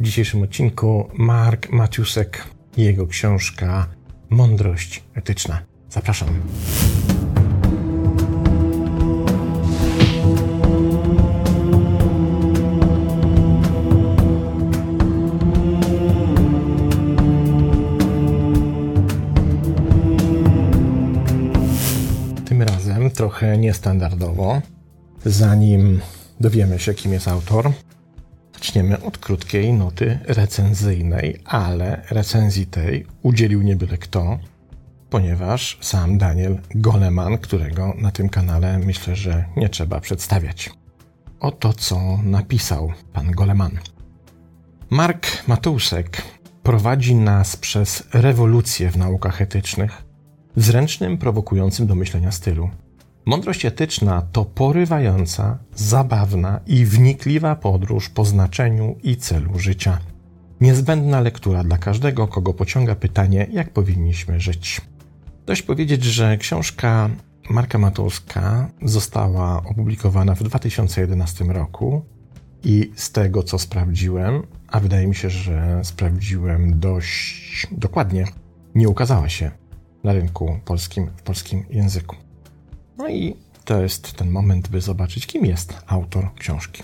W dzisiejszym odcinku Mark Maciusek i jego książka Mądrość etyczna. Zapraszam. Tym razem trochę niestandardowo. Zanim dowiemy się, kim jest autor, zaczniemy od krótkiej noty recenzyjnej, ale recenzji tej udzielił nie byle kto, ponieważ sam Daniel Goleman, którego na tym kanale myślę, że nie trzeba przedstawiać. Oto co napisał pan Goleman. Mark Matuszek prowadzi nas przez rewolucję w naukach etycznych w zręcznym, prowokującym do myślenia stylu. Mądrość etyczna to porywająca, zabawna i wnikliwa podróż po znaczeniu i celu życia. Niezbędna lektura dla każdego, kogo pociąga pytanie, jak powinniśmy żyć. Dość powiedzieć, że książka Marka Matuska została opublikowana w 2011 roku i z tego, co sprawdziłem, a wydaje mi się, że sprawdziłem dość dokładnie, nie ukazała się na rynku polskim w polskim języku. No i to jest ten moment, by zobaczyć, kim jest autor książki.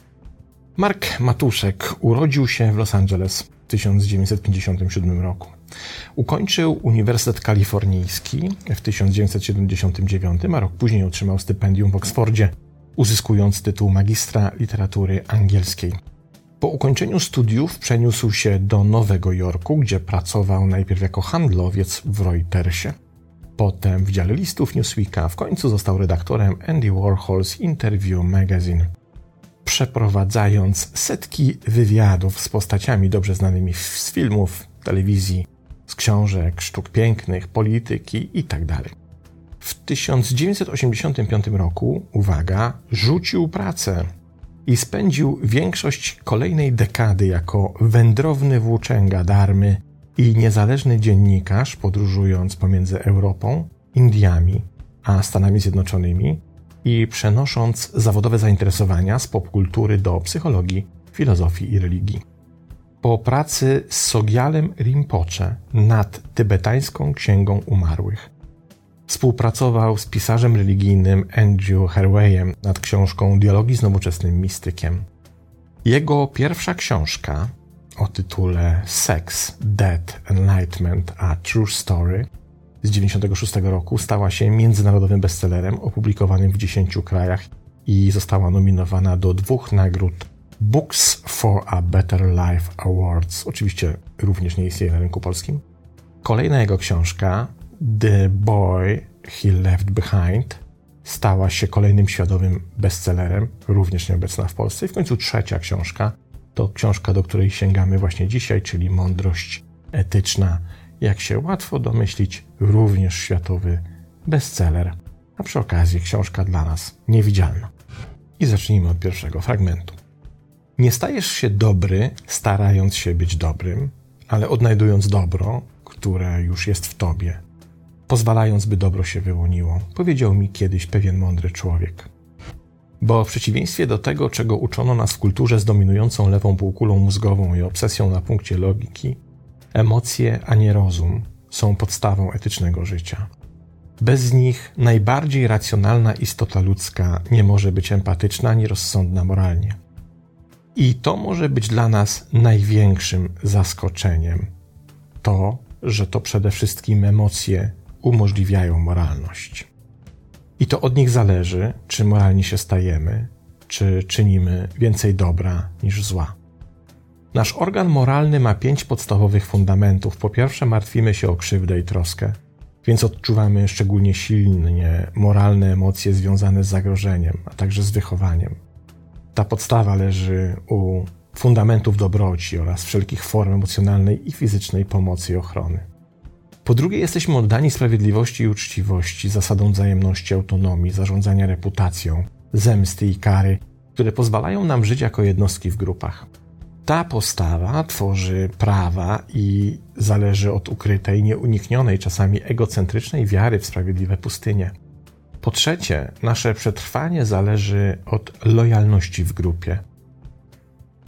Mark Matuszek urodził się w Los Angeles w 1957 roku. Ukończył Uniwersytet Kalifornijski w 1979, a rok później otrzymał stypendium w Oksfordzie, uzyskując tytuł magistra literatury angielskiej. Po ukończeniu studiów przeniósł się do Nowego Jorku, gdzie pracował najpierw jako handlowiec w Reutersie, potem w dziale listów Newsweeka, w końcu został redaktorem Andy Warhol's Interview Magazine. Przeprowadzając setki wywiadów z postaciami dobrze znanymi z filmów, telewizji, z książek, sztuk pięknych, polityki itd. W 1985 roku, uwaga, rzucił pracę i spędził większość kolejnej dekady jako wędrowny włóczęga darmy i niezależny dziennikarz, podróżując pomiędzy Europą, Indiami a Stanami Zjednoczonymi i przenosząc zawodowe zainteresowania z popkultury do psychologii, filozofii i religii. Po pracy z Sogyalem Rinpoche nad tybetańską księgą umarłych Współpracował z pisarzem religijnym Andrew Herwayem nad książką Dialogi z nowoczesnym mistykiem. Jego pierwsza książka o tytule Sex, Death, Enlightenment a True Story z 1996 roku stała się międzynarodowym bestsellerem opublikowanym w 10 krajach i została nominowana do dwóch nagród Books for a Better Life Awards. Oczywiście również nie istnieje na rynku polskim. Kolejna jego książka The Boy He Left Behind stała się kolejnym światowym bestsellerem, również nieobecna w Polsce. I w końcu trzecia książka to książka, do której sięgamy właśnie dzisiaj, czyli Mądrość etyczna. Jak się łatwo domyślić, również światowy bestseller, a przy okazji książka dla nas niewidzialna. I zacznijmy od pierwszego fragmentu. Nie stajesz się dobry, starając się być dobrym, ale odnajdując dobro, które już jest w tobie, pozwalając, by dobro się wyłoniło, powiedział mi kiedyś pewien mądry człowiek. Bo w przeciwieństwie do tego, czego uczono nas w kulturze z dominującą lewą półkulą mózgową i obsesją na punkcie logiki, emocje, a nie rozum są podstawą etycznego życia. Bez nich najbardziej racjonalna istota ludzka nie może być empatyczna ani rozsądna moralnie. I to może być dla nas największym zaskoczeniem. To, że to przede wszystkim emocje umożliwiają moralność. I to od nich zależy, czy moralnie się stajemy, czy czynimy więcej dobra niż zła. Nasz organ moralny ma pięć podstawowych fundamentów. Po pierwsze, martwimy się o krzywdę i troskę, więc odczuwamy szczególnie silnie moralne emocje związane z zagrożeniem, a także z wychowaniem. Ta podstawa leży u fundamentów dobroci oraz wszelkich form emocjonalnej i fizycznej pomocy i ochrony. Po drugie, jesteśmy oddani sprawiedliwości i uczciwości, zasadom wzajemności, autonomii, zarządzania reputacją, zemsty i kary, które pozwalają nam żyć jako jednostki w grupach. Ta postawa tworzy prawa i zależy od ukrytej, nieuniknionej, czasami egocentrycznej wiary w sprawiedliwe pustynie. Po trzecie, nasze przetrwanie zależy od lojalności w grupie.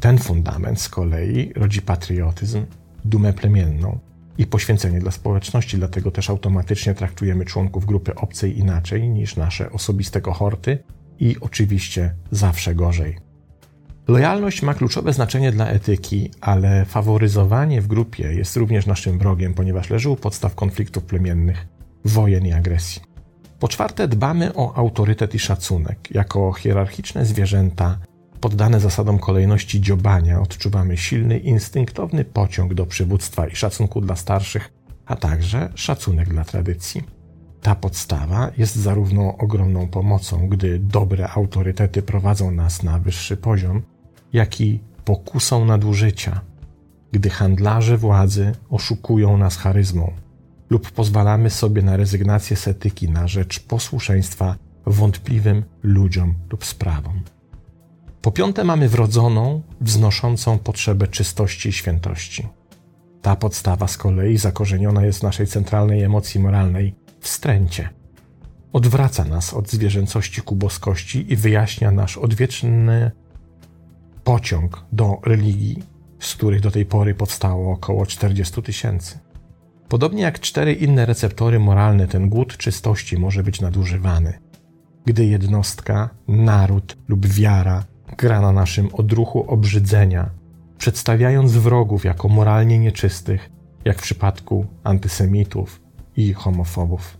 Ten fundament z kolei rodzi patriotyzm, dumę plemienną i poświęcenie dla społeczności, dlatego też automatycznie traktujemy członków grupy obcej inaczej niż nasze osobiste kohorty i oczywiście zawsze gorzej. Lojalność ma kluczowe znaczenie dla etyki, ale faworyzowanie w grupie jest również naszym wrogiem, ponieważ leży u podstaw konfliktów plemiennych, wojen i agresji. Po czwarte, dbamy o autorytet i szacunek. Jako hierarchiczne zwierzęta, poddane zasadom kolejności dziobania, odczuwamy silny, instynktowny pociąg do przywództwa i szacunku dla starszych, a także szacunek dla tradycji. Ta podstawa jest zarówno ogromną pomocą, gdy dobre autorytety prowadzą nas na wyższy poziom, jak i pokusą nadużycia, gdy handlarze władzy oszukują nas charyzmą lub pozwalamy sobie na rezygnację z etyki na rzecz posłuszeństwa wątpliwym ludziom lub sprawom. Po piąte, mamy wrodzoną, wznoszącą potrzebę czystości i świętości. Ta podstawa z kolei zakorzeniona jest w naszej centralnej emocji moralnej wstręcie. Odwraca nas od zwierzęcości ku boskości i wyjaśnia nasz odwieczny pociąg do religii, z których do tej pory powstało około 40 tysięcy. Podobnie jak cztery inne receptory moralne, ten głód czystości może być nadużywany. Gdy jednostka, naród lub wiara gra na naszym odruchu obrzydzenia, przedstawiając wrogów jako moralnie nieczystych, jak w przypadku antysemitów i homofobów.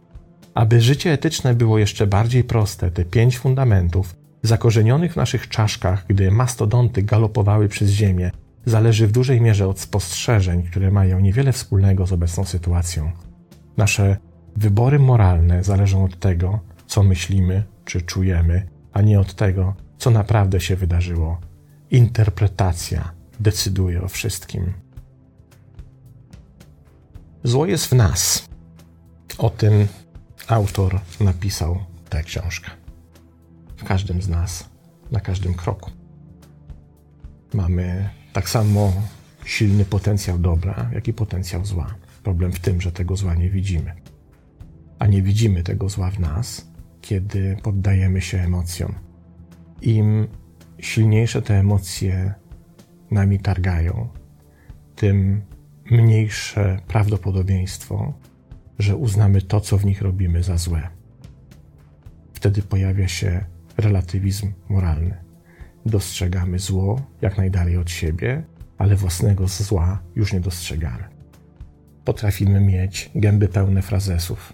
Aby życie etyczne było jeszcze bardziej proste, te pięć fundamentów zakorzenionych w naszych czaszkach, gdy mastodonty galopowały przez ziemię, zależy w dużej mierze od spostrzeżeń, które mają niewiele wspólnego z obecną sytuacją. Nasze wybory moralne zależą od tego, co myślimy czy czujemy, a nie od tego, co naprawdę się wydarzyło. Interpretacja decyduje o wszystkim. Zło jest w nas. O tym autor napisał tę książkę w każdym z nas, na każdym kroku. Mamy tak samo silny potencjał dobra, jak i potencjał zła. Problem w tym, że tego zła nie widzimy. A nie widzimy tego zła w nas, kiedy poddajemy się emocjom. Im silniejsze te emocje nami targają, tym mniejsze prawdopodobieństwo, że uznamy to, co w nich robimy, za złe. Wtedy pojawia się relatywizm moralny. Dostrzegamy zło jak najdalej od siebie, ale własnego zła już nie dostrzegamy. Potrafimy mieć gęby pełne frazesów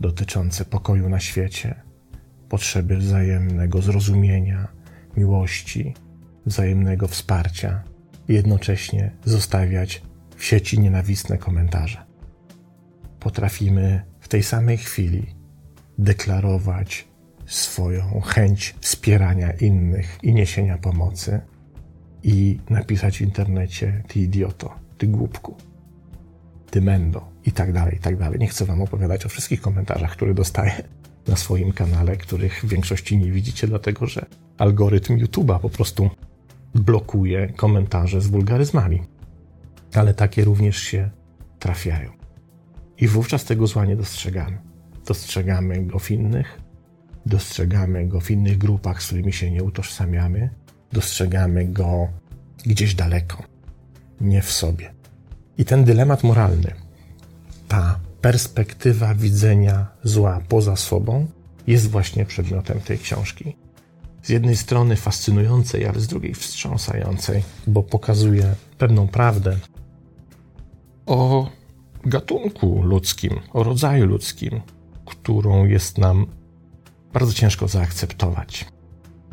dotyczące pokoju na świecie, potrzeby wzajemnego zrozumienia, miłości, wzajemnego wsparcia jednocześnie zostawiać w sieci nienawistne komentarze. Potrafimy w tej samej chwili deklarować swoją chęć wspierania innych i niesienia pomocy i napisać w internecie ty idioto, ty głupku, ty mendo i tak dalej, i tak dalej. Nie chcę wam opowiadać o wszystkich komentarzach, które dostaję na swoim kanale, których w większości nie widzicie, dlatego że algorytm YouTube'a po prostu blokuje komentarze z wulgaryzmami. Ale takie również się trafiają. I wówczas tego zła nie dostrzegamy. Dostrzegamy go w innych, dostrzegamy go w innych grupach, z którymi się nie utożsamiamy, dostrzegamy go gdzieś daleko, nie w sobie. I ten dylemat moralny, ta perspektywa widzenia zła poza sobą, jest właśnie przedmiotem tej książki. Z jednej strony fascynującej, ale z drugiej wstrząsającej, bo pokazuje pewną prawdę o gatunku ludzkim, o rodzaju ludzkim, którą jest nam bardzo ciężko zaakceptować.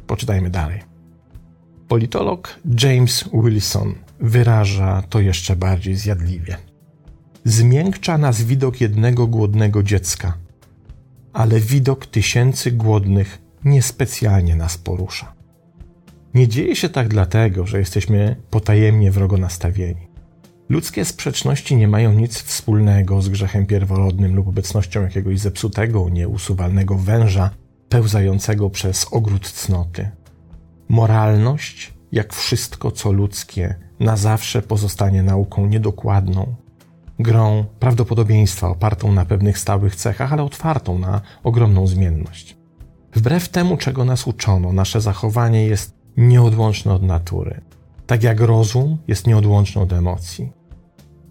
Poczytajmy dalej. Politolog James Wilson wyraża to jeszcze bardziej zjadliwie. Zmiękcza nas widok jednego głodnego dziecka, ale widok tysięcy głodnych niespecjalnie nas porusza. Nie dzieje się tak dlatego, że jesteśmy potajemnie wrogo nastawieni. Ludzkie sprzeczności nie mają nic wspólnego z grzechem pierworodnym lub obecnością jakiegoś zepsutego, nieusuwalnego węża pełzającego przez ogród cnoty. Moralność, jak wszystko co ludzkie, na zawsze pozostanie nauką niedokładną, grą prawdopodobieństwa opartą na pewnych stałych cechach, ale otwartą na ogromną zmienność. Wbrew temu, czego nas uczono, nasze zachowanie jest nieodłączne od natury. tak jak rozum jest nieodłączny od emocji.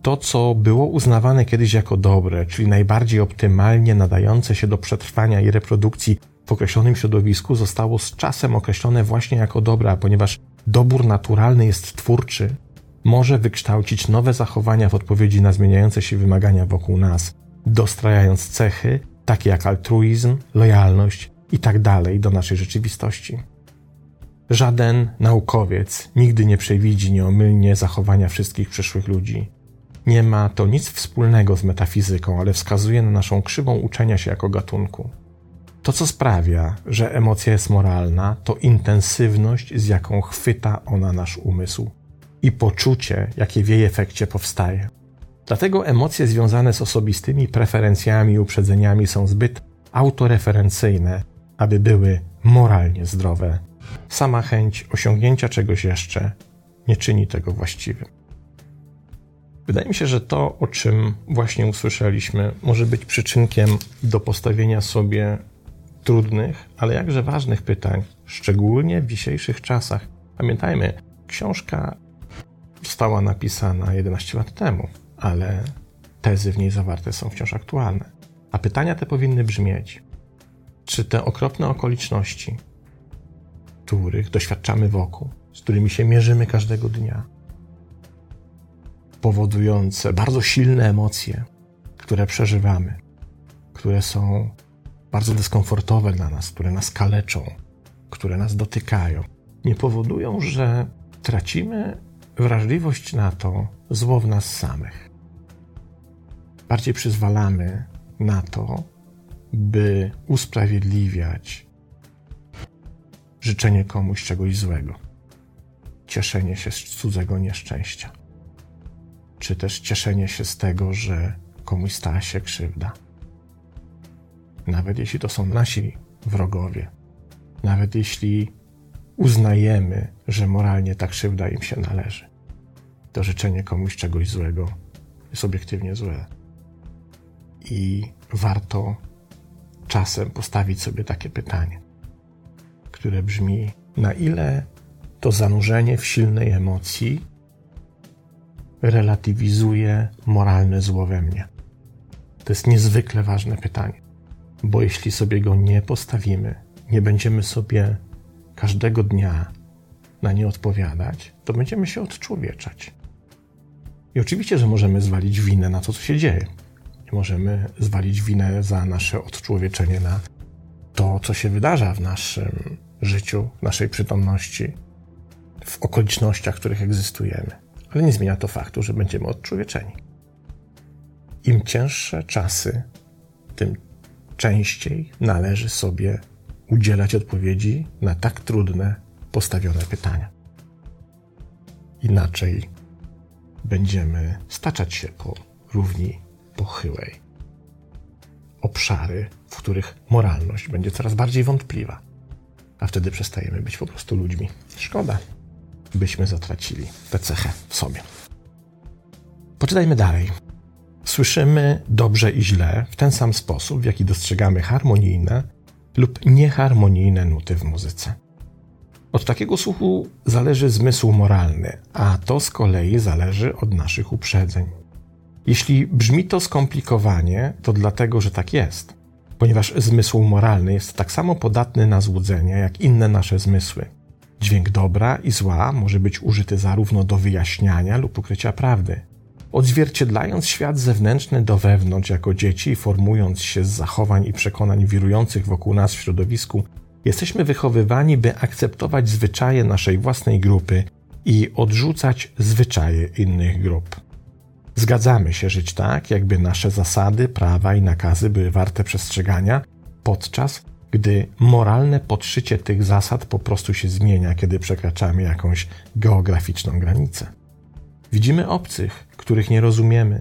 To, co było uznawane kiedyś jako dobre, czyli najbardziej optymalnie nadające się do przetrwania i reprodukcji w określonym środowisku, zostało z czasem określone właśnie jako dobre, ponieważ dobór naturalny jest twórczy, może wykształcić nowe zachowania w odpowiedzi na zmieniające się wymagania wokół nas, dostrajając cechy takie jak altruizm, lojalność itd. Tak do naszej rzeczywistości. Żaden naukowiec nigdy nie przewidzi nieomylnie zachowania wszystkich przyszłych ludzi. Nie ma to nic wspólnego z metafizyką, ale wskazuje na naszą krzywą uczenia się jako gatunku. To, co sprawia, że emocja jest moralna, to intensywność, z jaką chwyta ona nasz umysł i poczucie, jakie w jej efekcie powstaje. Dlatego emocje związane z osobistymi preferencjami i uprzedzeniami są zbyt autoreferencyjne, aby były moralnie zdrowe. Sama chęć osiągnięcia czegoś jeszcze nie czyni tego właściwym. Wydaje mi się, że to, o czym właśnie usłyszeliśmy, może być przyczynkiem do postawienia sobie trudnych, ale jakże ważnych pytań, szczególnie w dzisiejszych czasach. Pamiętajmy, książka została napisana 11 lat temu, ale tezy w niej zawarte są wciąż aktualne. A pytania te powinny brzmieć: czy te okropne okoliczności, których doświadczamy wokół, z którymi się mierzymy każdego dnia, powodujące bardzo silne emocje, które przeżywamy, które są bardzo dyskomfortowe dla nas, które nas kaleczą, które nas dotykają, nie powodują, że tracimy wrażliwość na to zło w nas samych. Bardziej przyzwalamy na to, by usprawiedliwiać życzenie komuś czegoś złego, cieszenie się z cudzego nieszczęścia, czy też cieszenie się z tego, że komuś stała się krzywda. Nawet jeśli to są nasi wrogowie, nawet jeśli uznajemy, że moralnie ta krzywda im się należy, to życzenie komuś czegoś złego jest obiektywnie złe. I warto czasem postawić sobie takie pytanie, które brzmi: na ile to zanurzenie w silnej emocji relatywizuje moralne zło we mnie? To jest niezwykle ważne pytanie, bo jeśli sobie go nie postawimy, nie będziemy sobie każdego dnia na nie odpowiadać, to będziemy się odczłowieczać. I oczywiście, że możemy zwalić winę na to, co się dzieje. Możemy zwalić winę za nasze odczłowieczenie na to, co się wydarza w naszym życiu, naszej przytomności, w okolicznościach, w których egzystujemy. Ale nie zmienia to faktu, że będziemy odczłowieczeni. Im cięższe czasy, tym częściej należy sobie udzielać odpowiedzi na tak trudne, postawione pytania. Inaczej będziemy staczać się po równi pochyłej. Obszary, w których moralność będzie coraz bardziej wątpliwa, a wtedy przestajemy być po prostu ludźmi. Szkoda, byśmy zatracili tę cechę w sobie. Poczytajmy dalej. Słyszymy dobrze i źle w ten sam sposób, w jaki dostrzegamy harmonijne lub nieharmonijne nuty w muzyce. Od takiego słuchu zależy zmysł moralny, a to z kolei zależy od naszych uprzedzeń. Jeśli brzmi to skomplikowanie, to dlatego, że tak jest, ponieważ zmysł moralny jest tak samo podatny na złudzenia jak inne nasze zmysły. Dźwięk dobra i zła może być użyty zarówno do wyjaśniania lub ukrycia prawdy. Odzwierciedlając świat zewnętrzny do wewnątrz jako dzieci formując się z zachowań i przekonań wirujących wokół nas w środowisku, Jesteśmy wychowywani, by akceptować zwyczaje naszej własnej grupy i odrzucać zwyczaje innych grup. Zgadzamy się żyć tak, jakby nasze zasady, prawa i nakazy były warte przestrzegania, podczas gdy moralne podszycie tych zasad po prostu się zmienia, kiedy przekraczamy jakąś geograficzną granicę. Widzimy obcych, których nie rozumiemy,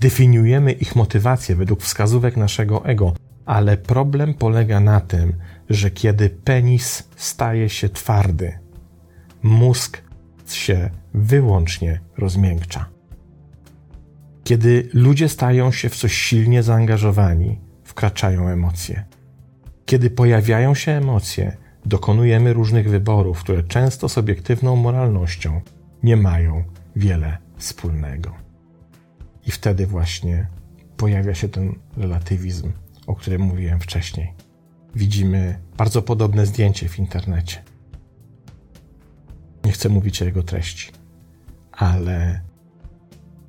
definiujemy ich motywacje według wskazówek naszego ego, ale problem polega na tym, że kiedy penis staje się twardy, mózg się wyłącznie rozmiękcza. Kiedy ludzie stają się w coś silnie zaangażowani, wkraczają emocje. Kiedy pojawiają się emocje, dokonujemy różnych wyborów, które często z obiektywną moralnością nie mają wiele wspólnego. I wtedy właśnie pojawia się ten relatywizm, o którym mówiłem wcześniej. Widzimy bardzo podobne zdjęcie w internecie. Nie chcę mówić o jego treści, ale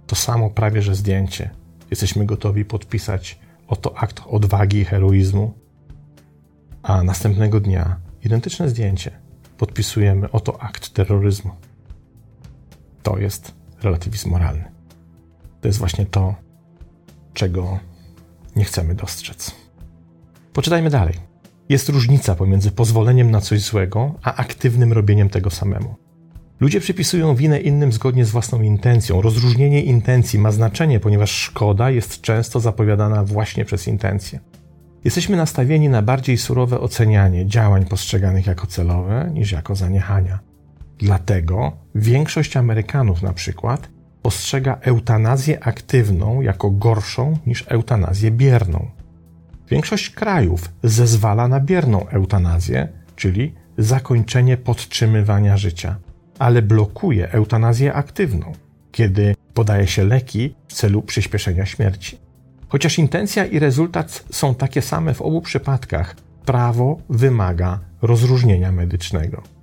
to samo prawie że zdjęcie. Jesteśmy gotowi podpisać oto akt odwagi i heroizmu, a następnego dnia identyczne zdjęcie podpisujemy oto akt terroryzmu. To jest relatywizm moralny. To jest właśnie to, czego nie chcemy dostrzec. Poczytajmy dalej. Jest różnica pomiędzy pozwoleniem na coś złego, a aktywnym robieniem tego samemu. Ludzie przypisują winę innym zgodnie z własną intencją. Rozróżnienie intencji ma znaczenie, ponieważ szkoda jest często zapowiadana właśnie przez intencje. Jesteśmy nastawieni na bardziej surowe ocenianie działań postrzeganych jako celowe niż jako zaniechania. Dlatego większość Amerykanów na przykład postrzega eutanazję aktywną jako gorszą niż eutanazję bierną. Większość krajów zezwala na bierną eutanazję, czyli zakończenie podtrzymywania życia, ale blokuje eutanazję aktywną, kiedy podaje się leki w celu przyspieszenia śmierci. Chociaż intencja i rezultat są takie same w obu przypadkach, prawo wymaga rozróżnienia medycznego.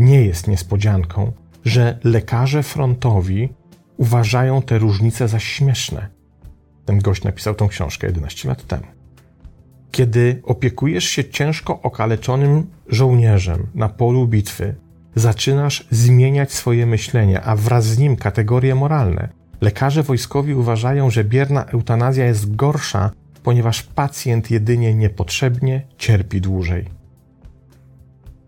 Nie jest niespodzianką, że lekarze frontowi uważają te różnice za śmieszne. Ten gość napisał tą książkę 11 lat temu. Kiedy opiekujesz się ciężko okaleczonym żołnierzem na polu bitwy, zaczynasz zmieniać swoje myślenie, a wraz z nim kategorie moralne. Lekarze wojskowi uważają, że bierna eutanazja jest gorsza, ponieważ pacjent jedynie niepotrzebnie cierpi dłużej.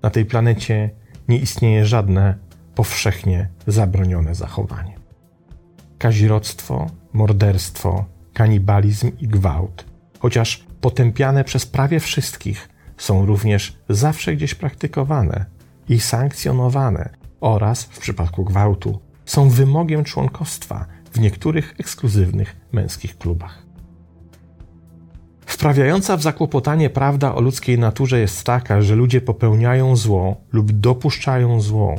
Na tej planecie nie istnieje żadne powszechnie zabronione zachowanie. Kazirodztwo, morderstwo, kanibalizm i gwałt, chociaż potępiane przez prawie wszystkich, są również zawsze gdzieś praktykowane i sankcjonowane oraz, w przypadku gwałtu, są wymogiem członkostwa w niektórych ekskluzywnych męskich klubach. Wprawiająca w zakłopotanie prawda o ludzkiej naturze jest taka, że ludzie popełniają zło lub dopuszczają zło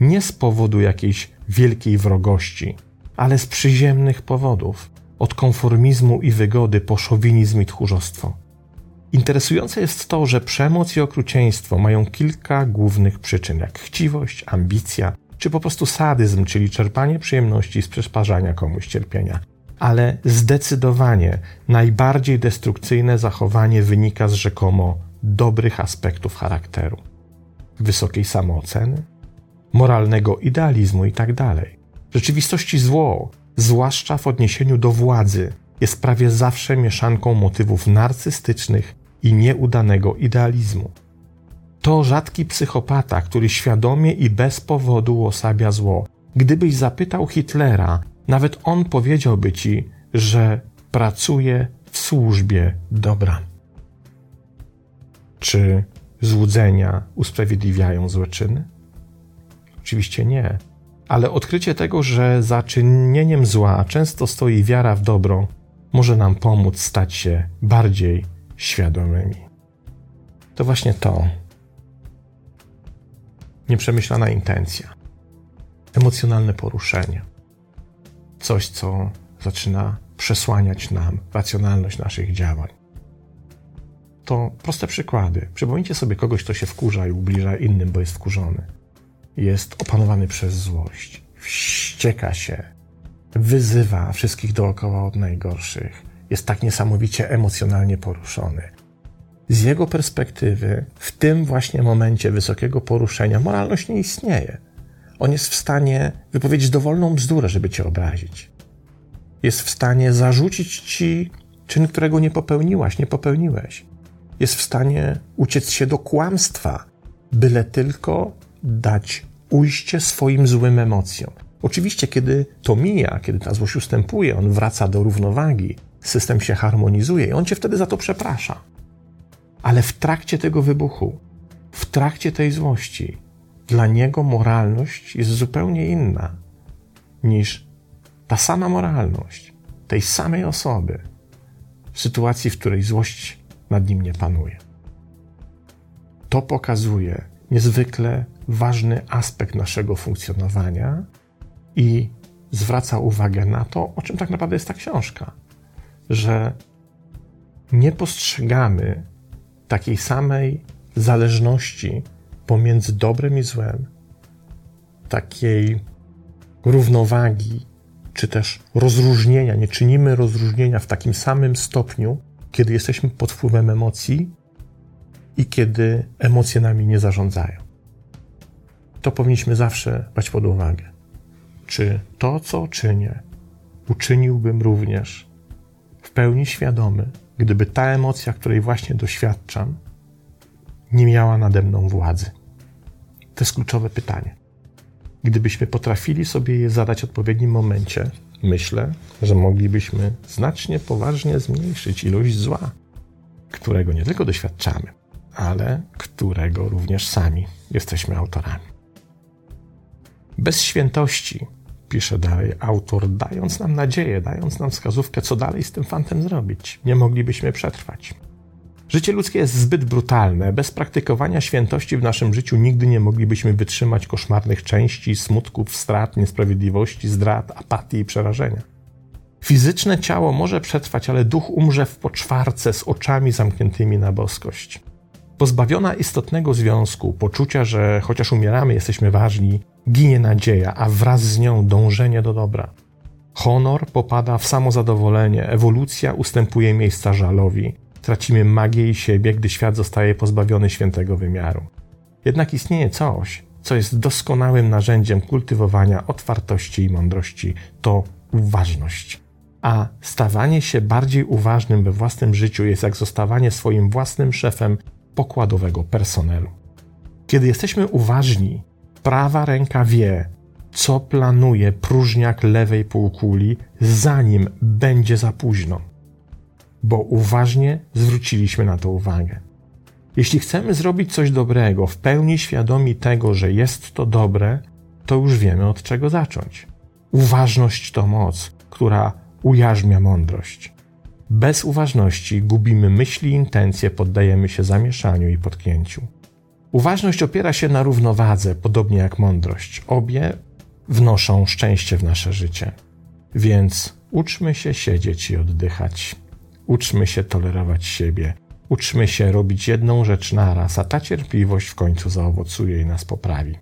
nie z powodu jakiejś wielkiej wrogości, ale z przyziemnych powodów, od konformizmu i wygody po szowinizm i tchórzostwo. Interesujące jest to, że przemoc i okrucieństwo mają kilka głównych przyczyn, jak chciwość, ambicja, czy po prostu sadyzm, czyli czerpanie przyjemności z przysparzania komuś cierpienia. Ale zdecydowanie najbardziej destrukcyjne zachowanie wynika z rzekomo dobrych aspektów charakteru, wysokiej samooceny, moralnego idealizmu itd. Tak w rzeczywistości zło, zwłaszcza w odniesieniu do władzy, jest prawie zawsze mieszanką motywów narcystycznych i nieudanego idealizmu. To rzadki psychopata, który świadomie i bez powodu osabia zło. Gdybyś zapytał Hitlera, nawet on powiedziałby ci, że pracuje w służbie dobra. Czy złudzenia usprawiedliwiają złe czyny? Oczywiście nie. Ale odkrycie tego, że za czynieniem zła często stoi wiara w dobro, może nam pomóc stać się bardziej świadomymi. To właśnie to. Nieprzemyślana intencja, emocjonalne poruszenie, coś, co zaczyna przesłaniać nam racjonalność naszych działań. To proste przykłady. Przypomnijcie sobie kogoś, kto się wkurza i ubliża innym, bo jest wkurzony. Jest opanowany przez złość, wścieka się, wyzywa wszystkich dookoła od najgorszych, jest tak niesamowicie emocjonalnie poruszony. Z jego perspektywy, w tym właśnie momencie wysokiego poruszenia, moralność nie istnieje. On jest w stanie wypowiedzieć dowolną bzdurę, żeby cię obrazić. Jest w stanie zarzucić ci czyn, którego nie popełniłaś, nie popełniłeś. Jest w stanie uciec się do kłamstwa, byle tylko dać ujście swoim złym emocjom. Oczywiście, kiedy to mija, kiedy ta złość ustępuje, on wraca do równowagi, system się harmonizuje i on cię wtedy za to przeprasza. Ale w trakcie tego wybuchu, w trakcie tej złości, dla niego moralność jest zupełnie inna niż ta sama moralność tej samej osoby w sytuacji, w której złość nad nim nie panuje. To pokazuje niezwykle ważny aspekt naszego funkcjonowania i zwraca uwagę na to, o czym tak naprawdę jest ta książka, że nie postrzegamy takiej samej zależności pomiędzy dobrem i złem, takiej równowagi, czy też rozróżnienia, nie czynimy rozróżnienia w takim samym stopniu, kiedy jesteśmy pod wpływem emocji i kiedy emocje nami nie zarządzają. To powinniśmy zawsze brać pod uwagę. Czy to, co czynię, uczyniłbym również w pełni świadomy, gdyby ta emocja, której właśnie doświadczam, nie miała nade mną władzy? To jest kluczowe pytanie. Gdybyśmy potrafili sobie je zadać w odpowiednim momencie, myślę, że moglibyśmy znacznie poważnie zmniejszyć ilość zła, którego nie tylko doświadczamy, ale którego również sami jesteśmy autorami. Bez świętości, pisze dalej autor, dając nam nadzieję, dając nam wskazówkę, co dalej z tym fantem zrobić, nie moglibyśmy przetrwać. Życie ludzkie jest zbyt brutalne. Bez praktykowania świętości w naszym życiu nigdy nie moglibyśmy wytrzymać koszmarnych części, smutków, strat, niesprawiedliwości, zdrad, apatii i przerażenia. Fizyczne ciało może przetrwać, ale duch umrze w poczwarce z oczami zamkniętymi na boskość. Pozbawiona istotnego związku, poczucia, że chociaż umieramy, jesteśmy ważni, ginie nadzieja, a wraz z nią dążenie do dobra. Honor popada w samozadowolenie, ewolucja ustępuje miejsca żalowi, tracimy magię i siebie, gdy świat zostaje pozbawiony świętego wymiaru. Jednak istnieje coś, co jest doskonałym narzędziem kultywowania otwartości i mądrości to uważność. A stawanie się bardziej uważnym we własnym życiu jest jak zostawanie swoim własnym szefem pokładowego personelu. Kiedy jesteśmy uważni, prawa ręka wie, co planuje próżniak lewej półkuli, zanim będzie za późno bo uważnie zwróciliśmy na to uwagę. Jeśli chcemy zrobić coś dobrego, w pełni świadomi tego, że jest to dobre, to już wiemy od czego zacząć. Uważność to moc, która ujarzmia mądrość. Bez uważności gubimy myśli i intencje, poddajemy się zamieszaniu i potknięciu. Uważność opiera się na równowadze, podobnie jak mądrość. Obie wnoszą szczęście w nasze życie. Więc uczmy się siedzieć i oddychać. Uczmy się tolerować siebie. Uczmy się robić jedną rzecz naraz, a ta cierpliwość w końcu zaowocuje i nas poprawi.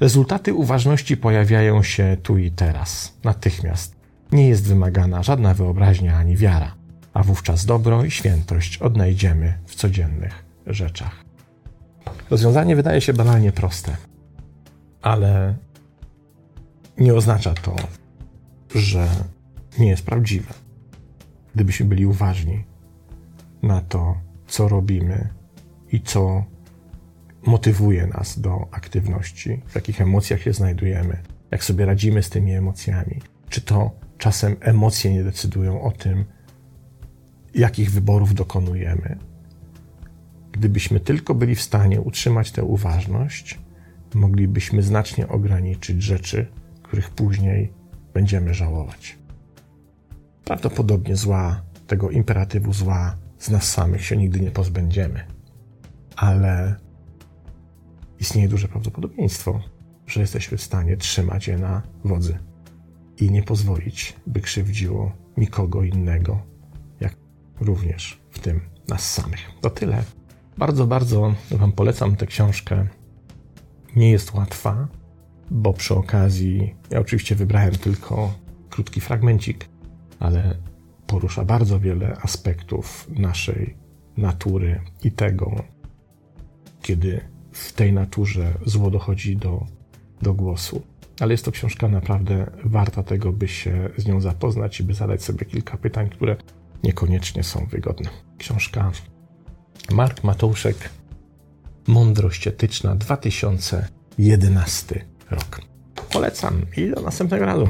Rezultaty uważności pojawiają się tu i teraz, natychmiast. Nie jest wymagana żadna wyobraźnia ani wiara, a wówczas dobro i świętość odnajdziemy w codziennych rzeczach. Rozwiązanie wydaje się banalnie proste, ale nie oznacza to, że nie jest prawdziwe gdybyśmy byli uważni na to, co robimy i co motywuje nas do aktywności, w jakich emocjach się znajdujemy, jak sobie radzimy z tymi emocjami. Czy to czasem emocje nie decydują o tym, jakich wyborów dokonujemy. Gdybyśmy tylko byli w stanie utrzymać tę uważność, moglibyśmy znacznie ograniczyć rzeczy, których później będziemy żałować. Prawdopodobnie zła, tego imperatywu zła z nas samych się nigdy nie pozbędziemy. Ale istnieje duże prawdopodobieństwo, że jesteśmy w stanie trzymać je na wodzy i nie pozwolić, by krzywdziło nikogo innego, jak również w tym nas samych. To tyle. Bardzo, bardzo Wam polecam tę książkę. Nie jest łatwa, bo przy okazji, ja oczywiście wybrałem tylko krótki fragmencik ale porusza bardzo wiele aspektów naszej natury i tego, kiedy w tej naturze zło dochodzi do, do głosu. Ale jest to książka naprawdę warta tego, by się z nią zapoznać i by zadać sobie kilka pytań, które niekoniecznie są wygodne. Książka Mark Matouszek, Mądrość etyczna 2011 rok. Polecam i do następnego razu.